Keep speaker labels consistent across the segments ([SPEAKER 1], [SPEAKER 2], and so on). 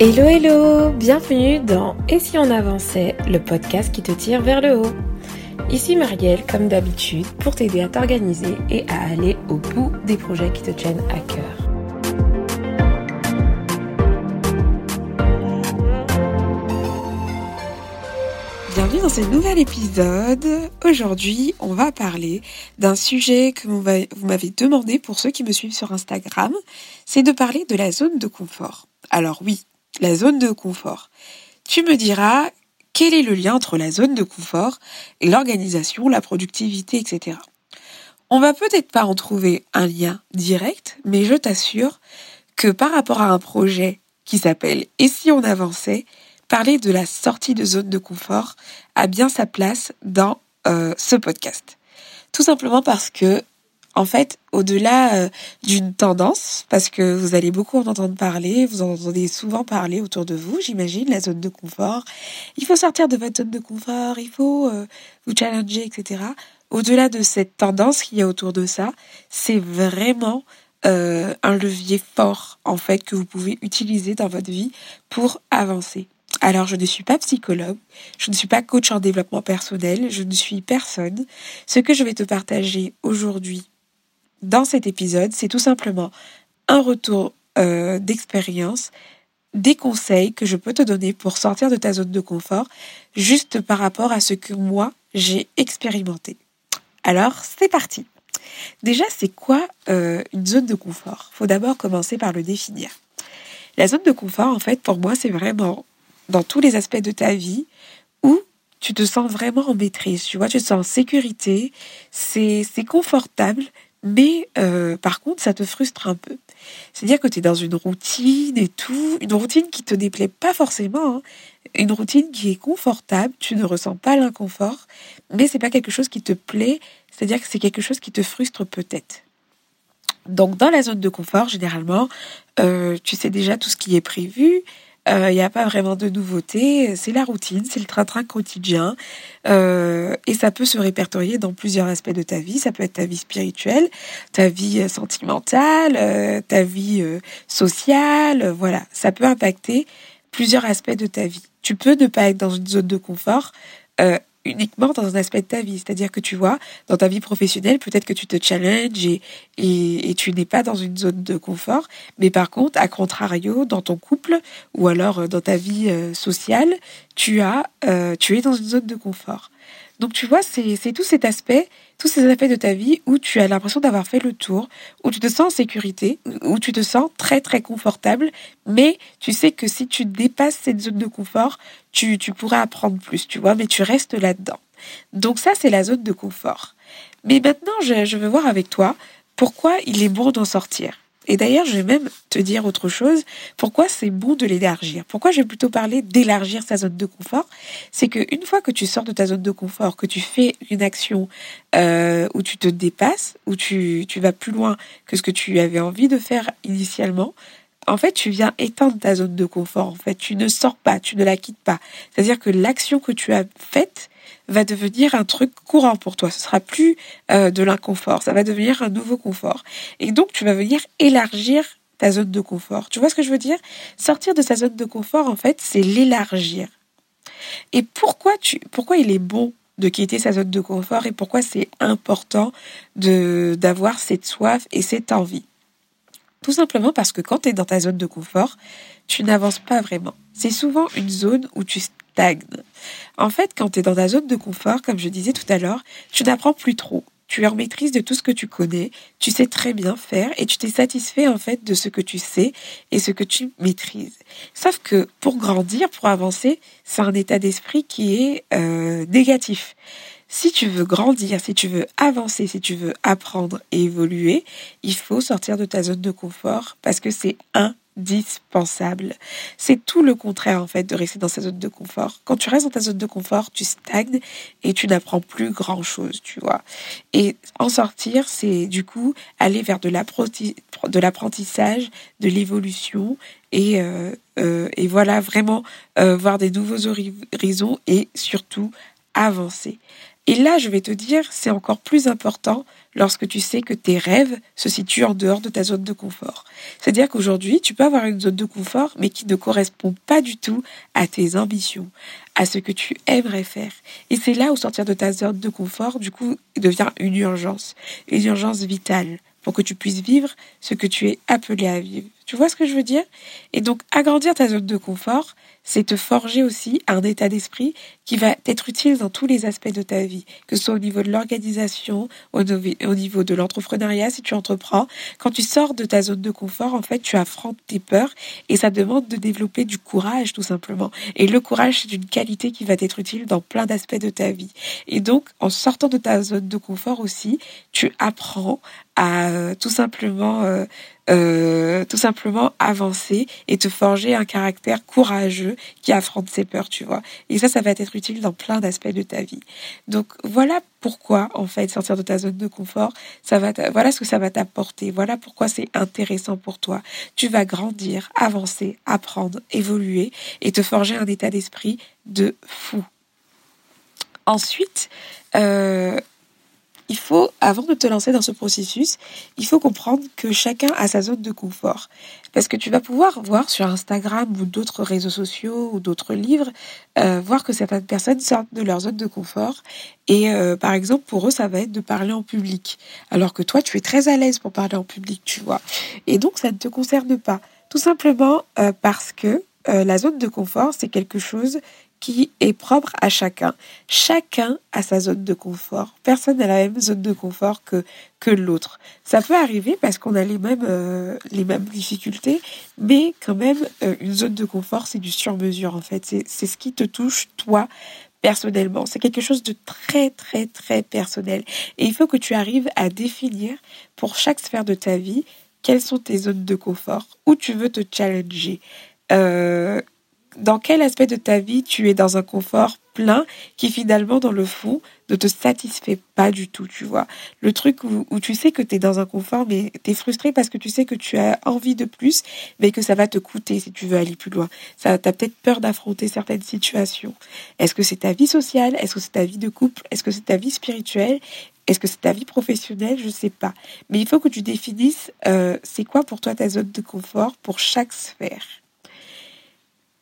[SPEAKER 1] Hello hello, bienvenue dans Et si on avançait, le podcast qui te tire vers le haut. Ici Marielle, comme d'habitude, pour t'aider à t'organiser et à aller au bout des projets qui te tiennent à cœur. Bienvenue dans ce nouvel épisode. Aujourd'hui, on va parler d'un sujet que vous m'avez demandé pour ceux qui me suivent sur Instagram. C'est de parler de la zone de confort. Alors oui, la zone de confort. Tu me diras quel est le lien entre la zone de confort et l'organisation, la productivité, etc. On va peut-être pas en trouver un lien direct, mais je t'assure que par rapport à un projet qui s'appelle Et si on avançait, parler de la sortie de zone de confort a bien sa place dans euh, ce podcast. Tout simplement parce que en fait, au-delà euh, d'une tendance, parce que vous allez beaucoup en entendre parler, vous en entendez souvent parler autour de vous, j'imagine, la zone de confort. Il faut sortir de votre zone de confort, il faut euh, vous challenger, etc. Au-delà de cette tendance qu'il y a autour de ça, c'est vraiment euh, un levier fort, en fait, que vous pouvez utiliser dans votre vie pour avancer. Alors, je ne suis pas psychologue, je ne suis pas coach en développement personnel, je ne suis personne. Ce que je vais te partager aujourd'hui dans cet épisode, c'est tout simplement un retour euh, d'expérience, des conseils que je peux te donner pour sortir de ta zone de confort, juste par rapport à ce que moi, j'ai expérimenté. Alors, c'est parti. Déjà, c'est quoi euh, une zone de confort? Faut d'abord commencer par le définir. La zone de confort, en fait, pour moi, c'est vraiment dans tous les aspects de ta vie où tu te sens vraiment en maîtrise, tu vois, tu te sens en sécurité, c'est confortable, mais euh, par contre, ça te frustre un peu. C'est-à-dire que tu es dans une routine et tout, une routine qui te déplaît pas forcément, hein. une routine qui est confortable, tu ne ressens pas l'inconfort, mais c'est pas quelque chose qui te plaît, c'est-à-dire que c'est quelque chose qui te frustre peut-être. Donc dans la zone de confort, généralement, euh, tu sais déjà tout ce qui est prévu, il euh, n'y a pas vraiment de nouveauté. C'est la routine, c'est le train-train quotidien. Euh, et ça peut se répertorier dans plusieurs aspects de ta vie. Ça peut être ta vie spirituelle, ta vie euh, sentimentale, ta vie sociale. Voilà, ça peut impacter plusieurs aspects de ta vie. Tu peux ne pas être dans une zone de confort uniquement dans un aspect de ta vie. C'est-à-dire que tu vois, dans ta vie professionnelle, peut-être que tu te challenges et, tu n'es pas dans une zone de confort. Mais par contre, à contrario, dans ton couple ou alors euh, dans ta vie euh, sociale, tu as, euh, tu es dans une zone de confort. Donc tu vois, c'est tout cet aspect, tous ces aspects de ta vie où tu as l'impression d'avoir fait le tour, où tu te sens en sécurité, où tu te sens très très confortable, mais tu sais que si tu dépasses cette zone de confort, tu, tu pourrais apprendre plus, tu vois, mais tu restes là-dedans. Donc ça, c'est la zone de confort. Mais maintenant, je, je veux voir avec toi pourquoi il est bon d'en sortir. Et d'ailleurs, je vais même te dire autre chose. Pourquoi c'est bon de l'élargir? Pourquoi je vais plutôt parler d'élargir sa zone de confort? C'est qu'une fois que tu sors de ta zone de confort, que tu fais une action euh, où tu te dépasses, où tu, tu vas plus loin que ce que tu avais envie de faire initialement, en fait, tu viens éteindre ta zone de confort. En fait, tu ne sors pas, tu ne la quittes pas. C'est-à-dire que l'action que tu as faite, va devenir un truc courant pour toi. Ce sera plus euh, de l'inconfort, ça va devenir un nouveau confort. Et donc tu vas venir élargir ta zone de confort. Tu vois ce que je veux dire? Sortir de sa zone de confort, en fait, c'est l'élargir. Et pourquoi tu, pourquoi il est bon de quitter sa zone de confort et pourquoi c'est important de d'avoir cette soif et cette envie? Tout simplement parce que quand tu es dans ta zone de confort, tu n'avances pas vraiment. C'est souvent une zone où tu en fait, quand tu es dans ta zone de confort, comme je disais tout à l'heure, tu n'apprends plus trop. Tu es en maîtrise de tout ce que tu connais, tu sais très bien faire et tu t'es satisfait en fait de ce que tu sais et ce que tu maîtrises. Sauf que pour grandir, pour avancer, c'est un état d'esprit qui est euh, négatif. Si tu veux grandir, si tu veux avancer, si tu veux apprendre et évoluer, il faut sortir de ta zone de confort parce que c'est indispensable. C'est tout le contraire en fait de rester dans sa zone de confort. Quand tu restes dans ta zone de confort, tu stagnes et tu n'apprends plus grand chose, tu vois. Et en sortir, c'est du coup aller vers de l'apprentissage, de l'évolution et, euh, euh, et voilà vraiment euh, voir des nouveaux horizons et surtout avancer. Et là, je vais te dire, c'est encore plus important lorsque tu sais que tes rêves se situent en dehors de ta zone de confort. C'est-à-dire qu'aujourd'hui, tu peux avoir une zone de confort, mais qui ne correspond pas du tout à tes ambitions, à ce que tu aimerais faire. Et c'est là où sortir de ta zone de confort, du coup, devient une urgence, une urgence vitale pour que tu puisses vivre ce que tu es appelé à vivre. Tu vois ce que je veux dire? Et donc, agrandir ta zone de confort, c'est te forger aussi un état d'esprit qui va t'être utile dans tous les aspects de ta vie, que ce soit au niveau de l'organisation, au niveau de l'entrepreneuriat, si tu entreprends. Quand tu sors de ta zone de confort, en fait, tu affrontes tes peurs et ça demande de développer du courage, tout simplement. Et le courage, c'est une qualité qui va t'être utile dans plein d'aspects de ta vie. Et donc, en sortant de ta zone de confort aussi, tu apprends à euh, tout simplement euh, euh, tout simplement avancer et te forger un caractère courageux qui affronte ses peurs, tu vois. Et ça, ça va être utile dans plein d'aspects de ta vie. Donc voilà pourquoi, en fait, sortir de ta zone de confort, ça va, voilà ce que ça va t'apporter. Voilà pourquoi c'est intéressant pour toi. Tu vas grandir, avancer, apprendre, évoluer et te forger un état d'esprit de fou. Ensuite, euh, il faut, avant de te lancer dans ce processus, il faut comprendre que chacun a sa zone de confort. Parce que tu vas pouvoir voir sur Instagram ou d'autres réseaux sociaux ou d'autres livres, euh, voir que certaines personnes sortent de leur zone de confort. Et euh, par exemple, pour eux, ça va être de parler en public. Alors que toi, tu es très à l'aise pour parler en public, tu vois. Et donc, ça ne te concerne pas. Tout simplement euh, parce que la zone de confort, c'est quelque chose qui est propre à chacun. Chacun a sa zone de confort. Personne n'a la même zone de confort que, que l'autre. Ça peut arriver parce qu'on a les mêmes, euh, les mêmes difficultés, mais quand même, euh, une zone de confort, c'est du sur-mesure en fait. C'est ce qui te touche, toi, personnellement. C'est quelque chose de très, très, très personnel. Et il faut que tu arrives à définir pour chaque sphère de ta vie quelles sont tes zones de confort, où tu veux te challenger. Euh, dans quel aspect de ta vie tu es dans un confort plein qui finalement dans le fond ne te satisfait pas du tout, tu vois? Le truc où, tu sais que tu es dans un confort mais tu es frustré parce que tu sais que tu as envie de plus mais que ça va te coûter si tu veux aller plus loin. Ça tu as peut-être peur d'affronter certaines situations. Est-ce que c'est ta vie sociale? Est-ce que c'est ta vie de couple? Est-ce que c'est ta vie spirituelle? Est-ce que c'est ta vie professionnelle? Je ne sais pas. Mais il faut que tu définisses euh, c'est quoi pour toi ta zone de confort pour chaque sphère?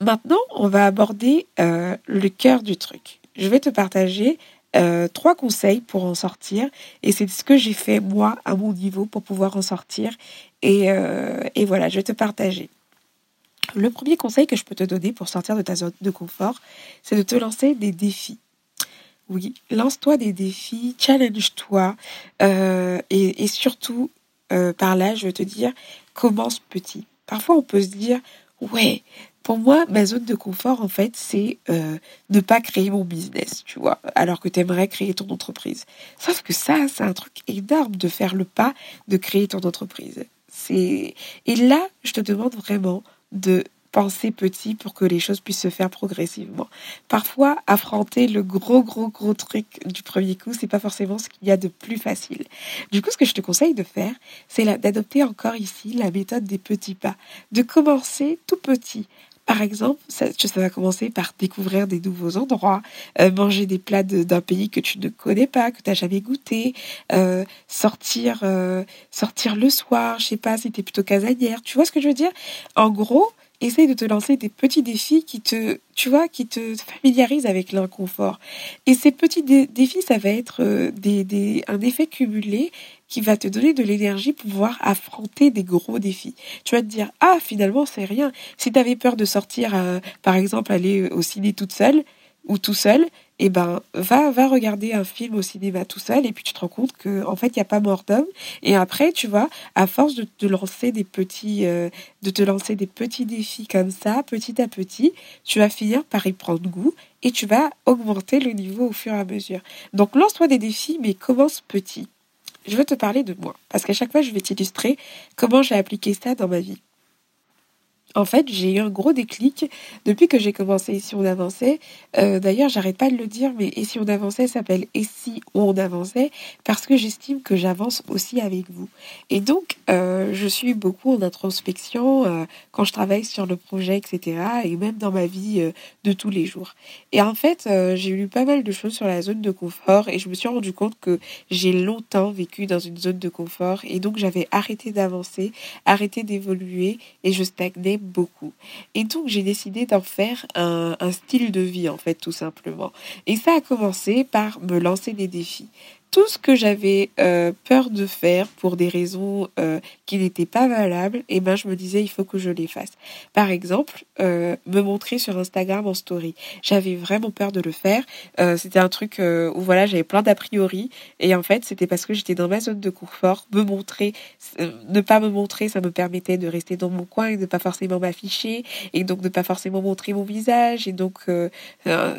[SPEAKER 1] Maintenant, on va aborder euh, le cœur du truc. Je vais te partager euh, trois conseils pour en sortir et c'est ce que j'ai fait moi à mon niveau pour pouvoir en sortir et, euh, et, voilà, je vais te partager. Le premier conseil que je peux te donner pour sortir de ta zone de confort, c'est de te lancer des défis. Oui, lance-toi des défis, challenge-toi et, et, surtout, par là, je veux te dire, commence petit. Parfois, on peut se dire, ouais, pour moi, ma zone de confort, en fait, c'est euh, ne pas créer mon business, tu vois, alors que tu aimerais créer ton entreprise. Sauf que ça, c'est un truc énorme de faire le pas de créer ton entreprise. C'est et là, je te demande vraiment de penser petit pour que les choses puissent se faire progressivement. Parfois, affronter le gros, gros, gros truc du premier coup, c'est pas forcément ce qu'il y a de plus facile. Du coup, ce que je te conseille de faire, c'est d'adopter encore ici la méthode des petits pas, de commencer tout petit. Par exemple, ça, ça, va commencer par découvrir des nouveaux endroits, euh, manger des plats d'un pays que tu ne connais pas, que tu n'as jamais goûté, euh, sortir, euh, sortir le soir, je sais pas si tu es plutôt casanière. Tu vois ce que je veux dire? En gros, essaye de te lancer des petits défis qui te, tu vois, qui te familiarisent avec l'inconfort. Et ces petits défis, ça va être euh, des, des, un effet cumulé qui va te donner de l'énergie pour pouvoir affronter des gros défis. Tu vas te dire, ah, finalement, c'est rien. Si tu avais peur de sortir, euh, par exemple, aller au ciné toute seule ou tout seul, eh ben va va regarder un film au cinéma tout seul et puis tu te rends compte que en fait il y a pas mort d'homme et après tu vois à force de te lancer des petits euh, de te lancer des petits défis comme ça petit à petit tu vas finir par y prendre goût et tu vas augmenter le niveau au fur et à mesure donc lance-toi des défis mais commence petit je veux te parler de moi parce qu'à chaque fois je vais t'illustrer comment j'ai appliqué ça dans ma vie en fait, j'ai eu un gros déclic depuis que j'ai commencé Et si on avançait. Euh, d'ailleurs, j'arrête pas de le dire, mais Et si on avançait s'appelle Et si on avançait parce que j'estime que j'avance aussi avec vous. Et donc, euh, je suis beaucoup en introspection euh, quand je travaille sur le projet, etc. Et même dans ma vie de tous les jours. Et en fait, j'ai lu pas mal de choses sur la zone de confort et je me suis rendu compte que j'ai longtemps vécu dans une zone de confort et donc j'avais arrêté d'avancer, arrêté d'évoluer et je stagnais beaucoup. Et donc j'ai décidé d'en faire un, style de vie en fait tout simplement. Et ça a commencé par me lancer des défis tout ce que j'avais euh, peur de faire pour des raisons euh, qui n'étaient pas valables, et eh ben je me disais il faut que je les fasse. Par exemple, euh, me montrer sur Instagram en story. J'avais vraiment peur de le faire. c'était un truc où voilà j'avais plein d'a priori, et en fait c'était parce que j'étais dans ma zone de confort. Me montrer, ne pas me montrer, ça me permettait de rester dans mon coin et de pas forcément m'afficher, et donc de pas forcément montrer mon visage, et donc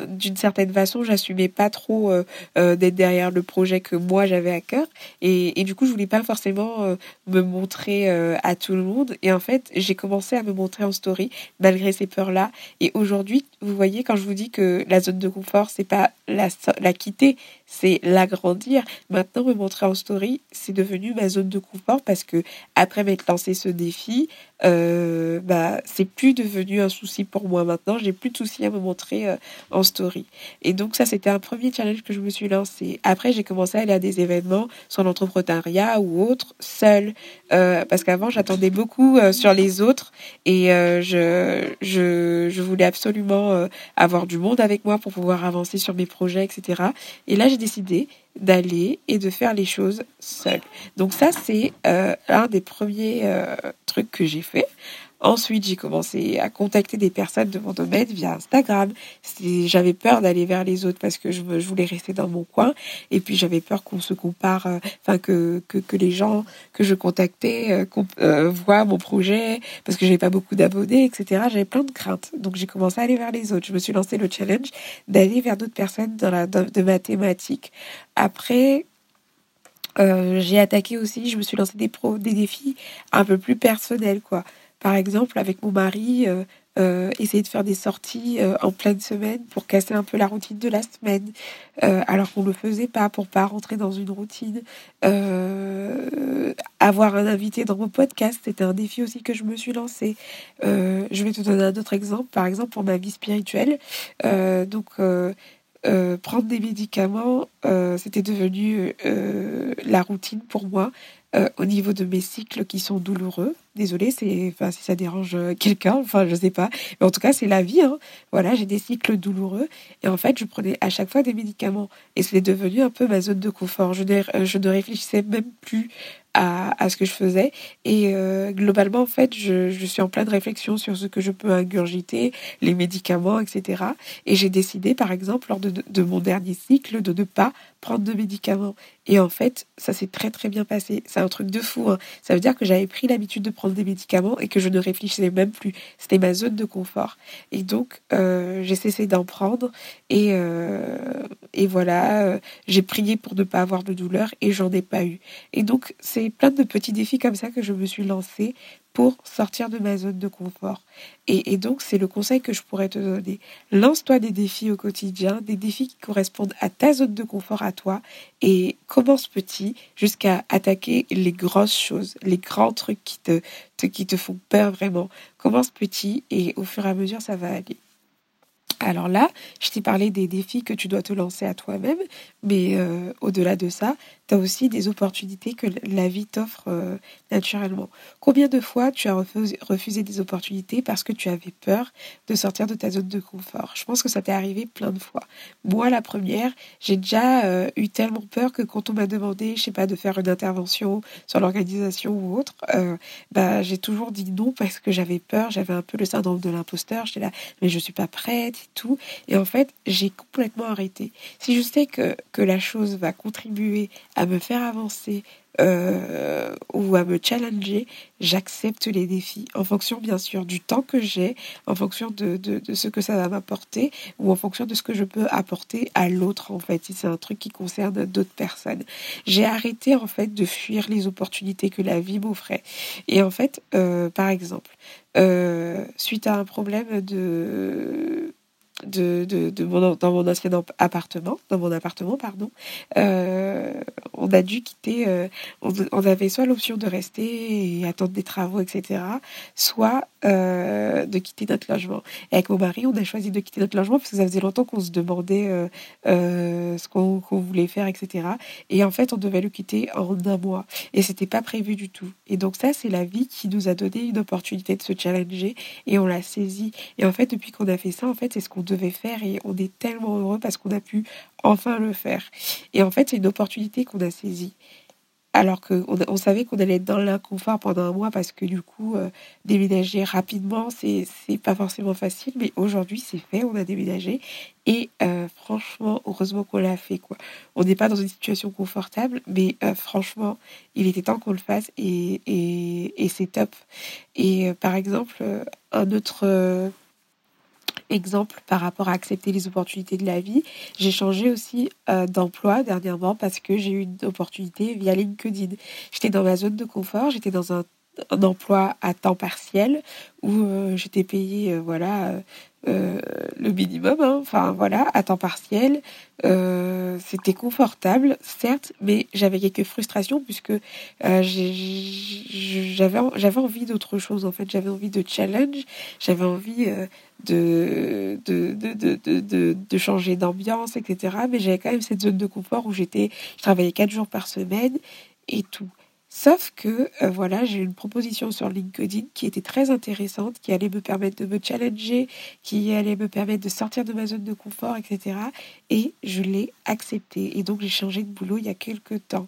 [SPEAKER 1] d'une certaine façon j'assumais pas trop d'être derrière le projet que moi j'avais à cœur. Et, du coup je voulais pas forcément euh, me montrer euh, à tout le monde. Et en fait j'ai commencé à me montrer en story malgré ces peurs là et aujourd'hui vous voyez quand je vous dis que la zone de confort c'est pas la, la quitter c'est l'agrandir maintenant me montrer en story c'est devenu ma zone de confort parce que après m'être lancé ce défi euh, bah, c'est plus devenu un souci pour moi maintenant. J'ai plus de soucis à me montrer euh, en story. Et donc ça, c'était un premier challenge que je me suis lancé. Après, j'ai commencé à aller à des événements sur l'entrepreneuriat ou autre seul, euh, parce qu'avant, j'attendais beaucoup euh, sur les autres et je, je, je voulais absolument avoir du monde avec moi pour pouvoir avancer sur mes projets, etc. Et là, décidé d'aller et de faire les choses seul. Donc ça, c'est euh, un des premiers euh, trucs que j'ai fait. Ensuite, j'ai commencé à contacter des personnes de mon domaine via Instagram. J'avais peur d'aller vers les autres parce que je, voulais rester dans mon coin. Et puis, j'avais peur qu'on se compare, euh, enfin, que, les gens que je contactais euh, euh, voient mon projet parce que j'avais pas beaucoup d'abonnés, etc. J'avais plein de craintes. Donc, j'ai commencé à aller vers les autres. Je me suis lancé le challenge d'aller vers d'autres personnes de mathématiques. Après, euh, j'ai attaqué aussi, je me suis lancé des, des défis un peu plus personnels, quoi. Par exemple, avec mon mari, euh, euh, essayer de faire des sorties euh, en pleine semaine pour casser un peu la routine de la semaine, alors qu'on ne le faisait pas pour pas rentrer dans une routine. avoir un invité dans mon podcast, c'était un défi aussi que je me suis lancé. je vais te donner un autre exemple, par exemple pour ma vie spirituelle. donc prendre des médicaments, c'était devenu la routine pour moi. Au niveau de mes cycles qui sont douloureux. Désolée, c'est, enfin, si ça dérange euh, quelqu'un, enfin, je sais pas. Mais en tout cas, c'est la vie. Hein. Voilà, j'ai des cycles douloureux. Et en fait, je prenais à chaque fois des médicaments. Et c'est devenu un peu ma zone de confort. Je ne, je ne réfléchissais même plus à, ce que je faisais. Et euh, globalement, en fait, je, je, suis en pleine réflexion sur ce que je peux ingurgiter, les médicaments, etc. Et j'ai décidé, par exemple, lors de, de, mon dernier cycle, de ne pas prendre de médicaments. Et en fait, ça s'est très très bien passé. C'est un truc de fou. Hein. Ça veut dire que j'avais pris l'habitude de prendre des médicaments et que je ne réfléchissais même plus. C'était ma zone de confort. Et donc, euh, j'ai cessé d'en prendre. Et, euh, et voilà, euh, j'ai prié pour ne pas avoir de douleur et j'en ai pas eu. Et donc, c'est plein de petits défis comme ça que je me suis lancé pour sortir de ma zone de confort. Et, donc, c'est le conseil que je pourrais te donner. Lance-toi des défis au quotidien, des défis qui correspondent à ta zone de confort à toi, et commence petit jusqu'à attaquer les grosses choses, les grands trucs qui te, qui te font peur vraiment. Commence petit et au fur et à mesure, ça va aller. Alors là, je t'ai parlé des défis que tu dois te lancer à toi-même, mais euh, au-delà de ça, tu as aussi des opportunités que la vie t'offre euh, naturellement. Combien de fois tu as refusé, des opportunités parce que tu avais peur de sortir de ta zone de confort? Je pense que ça t'est arrivé plein de fois. Moi, la première, j'ai déjà euh, eu tellement peur que quand on m'a demandé, je sais pas, de faire une intervention sur l'organisation ou autre, bah, j'ai toujours dit non parce que j'avais peur, j'avais un peu le syndrome de l'imposteur, j'étais là, mais je suis pas prête et tout. Et en fait, j'ai complètement arrêté. Si je sais que, que la chose va contribuer à me faire avancer euh, ou à me challenger, j'accepte les défis en fonction bien sûr du temps que j'ai, en fonction de, de, ce que ça va m'apporter ou en fonction de ce que je peux apporter à l'autre en fait, si c'est un truc qui concerne d'autres personnes. J'ai arrêté en fait de fuir les opportunités que la vie m'offrait. Et en fait, euh, par exemple, euh, suite à un problème de de, de, mon, dans mon ancien appartement, dans mon appartement, pardon, euh, on a dû quitter, euh, on, avait soit l'option de rester et attendre des travaux, etc., soit euh, de quitter notre logement. Avec mon mari, on a choisi de quitter notre logement parce que ça faisait longtemps qu'on se demandait ce qu'on voulait faire, etc. Et en fait, on devait le quitter en un mois. Et c'était pas prévu du tout. Et donc ça, c'est la vie qui nous a donné une opportunité de se challenger et on l'a saisi. Et en fait, depuis qu'on a fait ça, en fait, c'est ce qu'on devait faire et on est tellement heureux parce qu'on a pu enfin le faire. Et en fait, c'est une opportunité qu'on a saisie. Alors qu'on on savait qu'on allait être dans l'inconfort pendant un mois parce que du coup, euh, déménager rapidement, c'est pas forcément facile. Mais aujourd'hui, c'est fait, on a déménagé. Et euh, franchement, heureusement qu'on l'a fait. quoi. On n'est pas dans une situation confortable, mais euh, franchement, il était temps qu'on le fasse et, et, et c'est top. Et par exemple, un autre exemple par rapport à accepter les opportunités de la vie. J'ai changé aussi euh, d'emploi dernièrement parce que j'ai eu une opportunité via LinkedIn. J'étais dans ma zone de confort, j'étais dans un, emploi à temps partiel où euh, j'étais payée euh, le minimum, hein. enfin voilà, à temps partiel. C'était confortable, certes, mais j'avais quelques frustrations puisque j'avais j'avais envie d'autre chose en fait. J'avais envie de challenge, j'avais envie de, de, de, de, de changer d'ambiance, etc. Mais j'avais quand même cette zone de confort où j'étais, je travaillais quatre jours par semaine et tout. Sauf que, euh, voilà, j'ai une proposition sur LinkedIn qui était très intéressante, qui allait me permettre de me challenger, qui allait me permettre de sortir de ma zone de confort, etc. Et je l'ai accepté. Et donc, j'ai changé de boulot il y a quelques temps.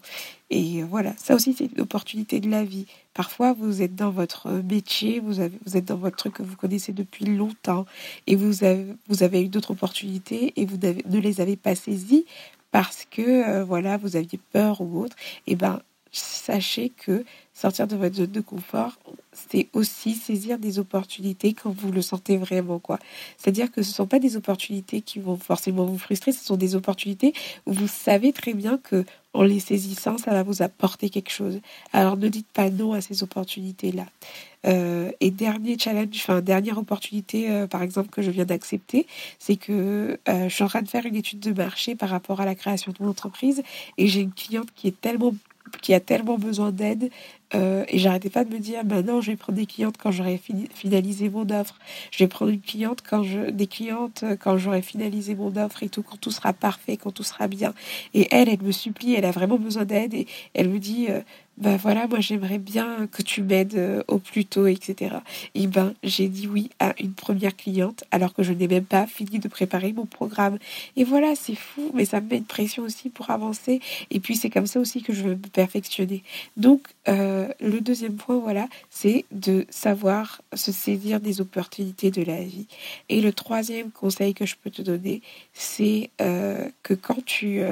[SPEAKER 1] Et euh, voilà, ça aussi, c'est une opportunité de la vie. Parfois, vous êtes dans votre métier, vous, êtes dans votre truc que vous connaissez depuis longtemps, et vous avez, eu d'autres opportunités et vous ne les avez pas saisies parce que, euh, voilà, vous aviez peur ou autre. Et ben, sachez que sortir de votre zone de confort, c'est aussi saisir des opportunités quand vous le sentez vraiment. C'est-à-dire que ce ne sont pas des opportunités qui vont forcément vous frustrer, ce sont des opportunités où vous savez très bien que en les saisissant, ça va vous apporter quelque chose. Alors ne dites pas non à ces opportunités-là. Euh, et dernier challenge, enfin dernière opportunité, euh, par exemple, que je viens d'accepter, c'est que euh, je suis en train de faire une étude de marché par rapport à la création de mon entreprise et j'ai une cliente qui est tellement qui a tellement besoin d'aide. Euh, et j'arrêtais pas de me dire, maintenant je vais prendre des clientes quand j'aurai finalisé mon offre. Je vais prendre une cliente quand je, des clientes quand j'aurai finalisé mon offre et tout, quand tout sera parfait, quand tout sera bien. Et elle, elle me supplie, elle a vraiment besoin d'aide et elle me dit, euh, ben voilà, moi j'aimerais bien que tu m'aides euh, au plus tôt, etc. Et ben j'ai dit oui à une première cliente alors que je n'ai même pas fini de préparer mon programme. Et voilà, c'est fou, mais ça me met une pression aussi pour avancer. Et puis c'est comme ça aussi que je veux me perfectionner. Donc euh, le deuxième point, voilà, c'est de savoir se saisir des opportunités de la vie. Et le troisième conseil que je peux te donner, c'est euh, que quand tu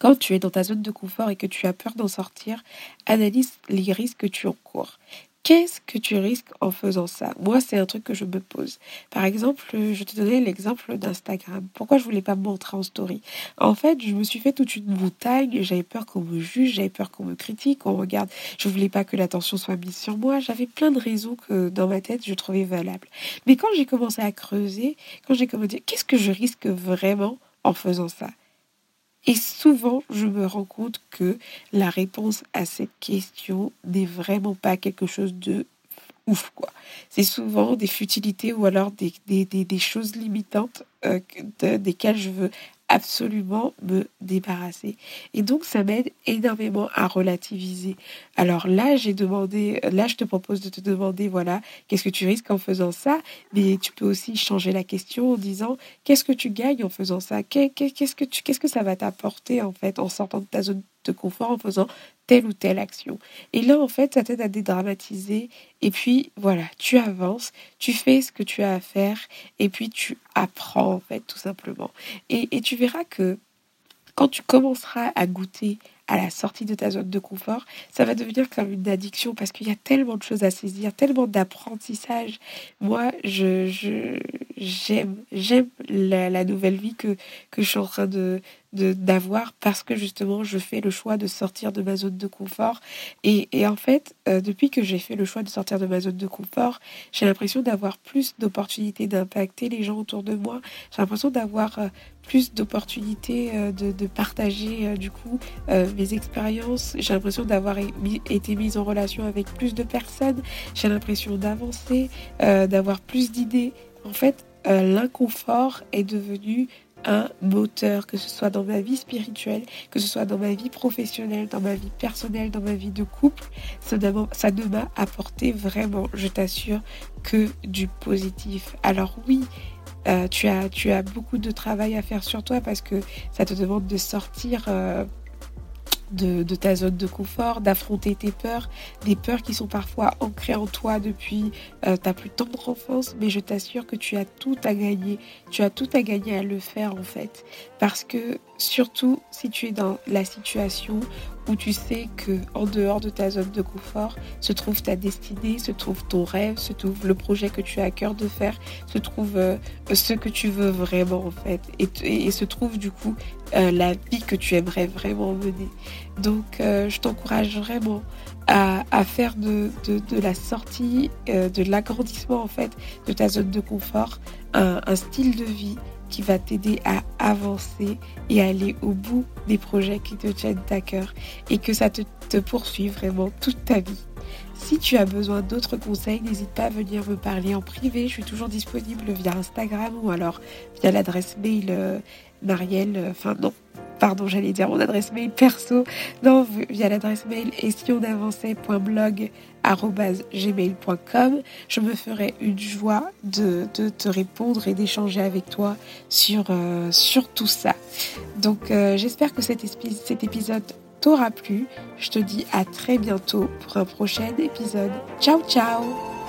[SPEAKER 1] quand tu es dans ta zone de confort et que tu as peur d'en sortir, analyse les risques que tu encours. Qu'est-ce que tu risques en faisant ça? Moi, c'est un truc que je me pose. Par exemple, je te donnais l'exemple d'Instagram. Pourquoi je voulais pas me montrer en story? En fait, je me suis fait toute une montagne. J'avais peur qu'on me juge, j'avais peur qu'on me critique, qu'on regarde. Je voulais pas que l'attention soit mise sur moi. J'avais plein de raisons que dans ma tête je trouvais valables. Mais quand j'ai commencé à creuser, quand j'ai commencé à dire qu'est-ce que je risque vraiment en faisant ça? Et souvent, je me rends compte que la réponse à cette question n'est vraiment pas quelque chose de ouf, quoi. C'est souvent des futilités ou alors des, des, des, choses limitantes euh, desquelles je veux absolument me débarrasser. Et donc, ça m'aide énormément à relativiser. Alors là, j'ai demandé, là, je te propose de te demander, voilà, qu'est-ce que tu risques en faisant ça? Mais tu peux aussi changer la question en disant, qu'est-ce que tu gagnes en faisant ça? Qu'est-ce que tu, qu'est-ce que ça va t'apporter en fait en sortant de ta zone de confort en faisant telle ou telle action. Et là, en fait, ça t'aide à dédramatiser. Et puis, voilà, tu avances, tu fais ce que tu as à faire, et puis tu apprends, en fait, tout simplement. Et, et tu verras que quand tu commenceras à goûter à la sortie de ta zone de confort, ça va devenir comme une addiction parce qu'il y a tellement de choses à saisir, tellement d'apprentissage. Moi, je, j'aime, j'aime la, nouvelle vie que, que je suis en train de, d'avoir parce que justement je fais le choix de sortir de ma zone de confort et, et en fait euh, depuis que j'ai fait le choix de sortir de ma zone de confort j'ai l'impression d'avoir plus d'opportunités d'impacter les gens autour de moi j'ai l'impression d'avoir euh, plus d'opportunités euh, de, de, partager du coup mes expériences. J'ai l'impression d'avoir été mise en relation avec plus de personnes. J'ai l'impression d'avancer d'avoir plus d'idées. En fait l'inconfort est devenu un moteur, que ce soit dans ma vie spirituelle, que ce soit dans ma vie professionnelle, dans ma vie personnelle, dans ma vie de couple, ça ne m'a apporté vraiment, je t'assure, que du positif. Alors oui, euh, tu, as, tu as beaucoup de travail à faire sur toi parce que ça te demande de sortir euh, de, ta zone de confort, d'affronter tes peurs, des peurs qui sont parfois ancrées en toi depuis euh, ta plus tendre enfance, mais je t'assure que tu as tout à gagner, tu as tout à gagner à le faire en fait, parce que surtout si tu es dans la situation où tu sais que en dehors de ta zone de confort se trouve ta destinée, se trouve ton rêve, se trouve le projet que tu as à cœur de faire, se trouve euh, ce que tu veux vraiment en fait, et, se trouve du coup euh, la vie que tu aimerais vraiment mener. Donc euh, je t'encourage vraiment à, faire de, la sortie, de l'agrandissement en fait de ta zone de confort un style de vie qui va t'aider à avancer et aller au bout des projets qui te tiennent à cœur et que ça te, te poursuit vraiment toute ta vie. Si tu as besoin d'autres conseils, n'hésite pas à venir me parler en privé. Je suis toujours disponible via Instagram ou alors via l'adresse mail euh, Marielle. Euh, enfin non, pardon, j'allais dire mon adresse mail perso. Non, via l'adresse mail et si on avançait.blog.gmail.com. Je me ferai une joie de, te répondre et d'échanger avec toi sur, euh, tout ça. Donc j'espère que cet épisode t'aura plu. Je te dis à très bientôt pour un prochain épisode. Ciao ciao